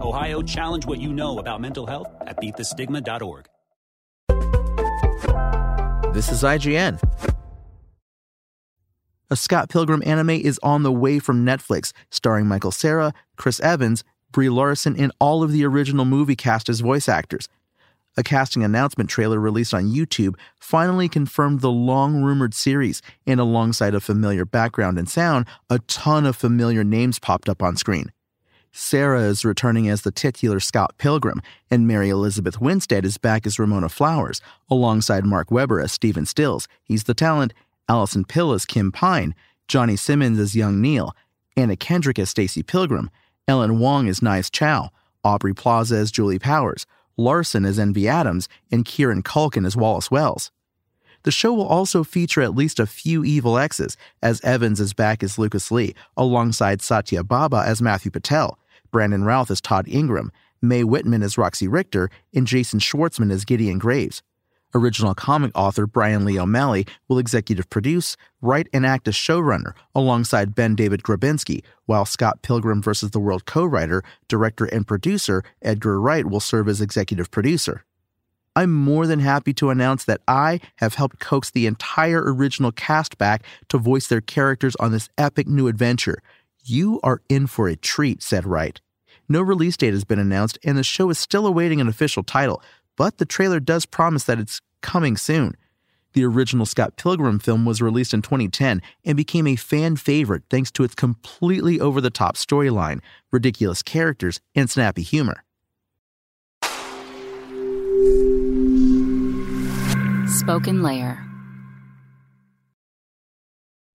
Ohio, challenge what you know about mental health at beatthestigma.org. This is IGN. A Scott Pilgrim anime is on the way from Netflix, starring Michael Cera, Chris Evans, Brie Larson, and all of the original movie cast as voice actors. A casting announcement trailer released on YouTube finally confirmed the long rumored series, and alongside a familiar background and sound, a ton of familiar names popped up on screen. Cera is returning as the titular Scott Pilgrim, and Mary Elizabeth Winstead is back as Ramona Flowers, alongside Mark Webber as Stephen Stills. He's the talent, Allison Pill as Kim Pine, Johnny Simmons as young Neil, Anna Kendrick as Stacy Pilgrim, Ellen Wong as Knives Chau, Aubrey Plaza as Julie Powers, Larson as Envy Adams, and Kieran Culkin as Wallace Wells. The show will also feature at least a few evil exes, as Evans is back as Lucas Lee, alongside Satya Bhabha as Matthew Patel, Brandon Routh as Todd Ingram, Mae Whitman as Roxy Richter, and Jason Schwartzman as Gideon Graves. Original comic author Brian Lee O'Malley will executive produce, write, and act as showrunner alongside Ben David Grabinski, while Scott Pilgrim vs. the World co writer, director, and producer Edgar Wright will serve as executive producer. I'm more than happy to announce that I have helped coax the entire original cast back to voice their characters on this epic new adventure. You are in for a treat, said Wright. No release date has been announced, and the show is still awaiting an official title, but the trailer does promise that it's coming soon. The original Scott Pilgrim film was released in 2010 and became a fan favorite thanks to its completely over the top storyline, ridiculous characters, and snappy humor. Spoken Layer.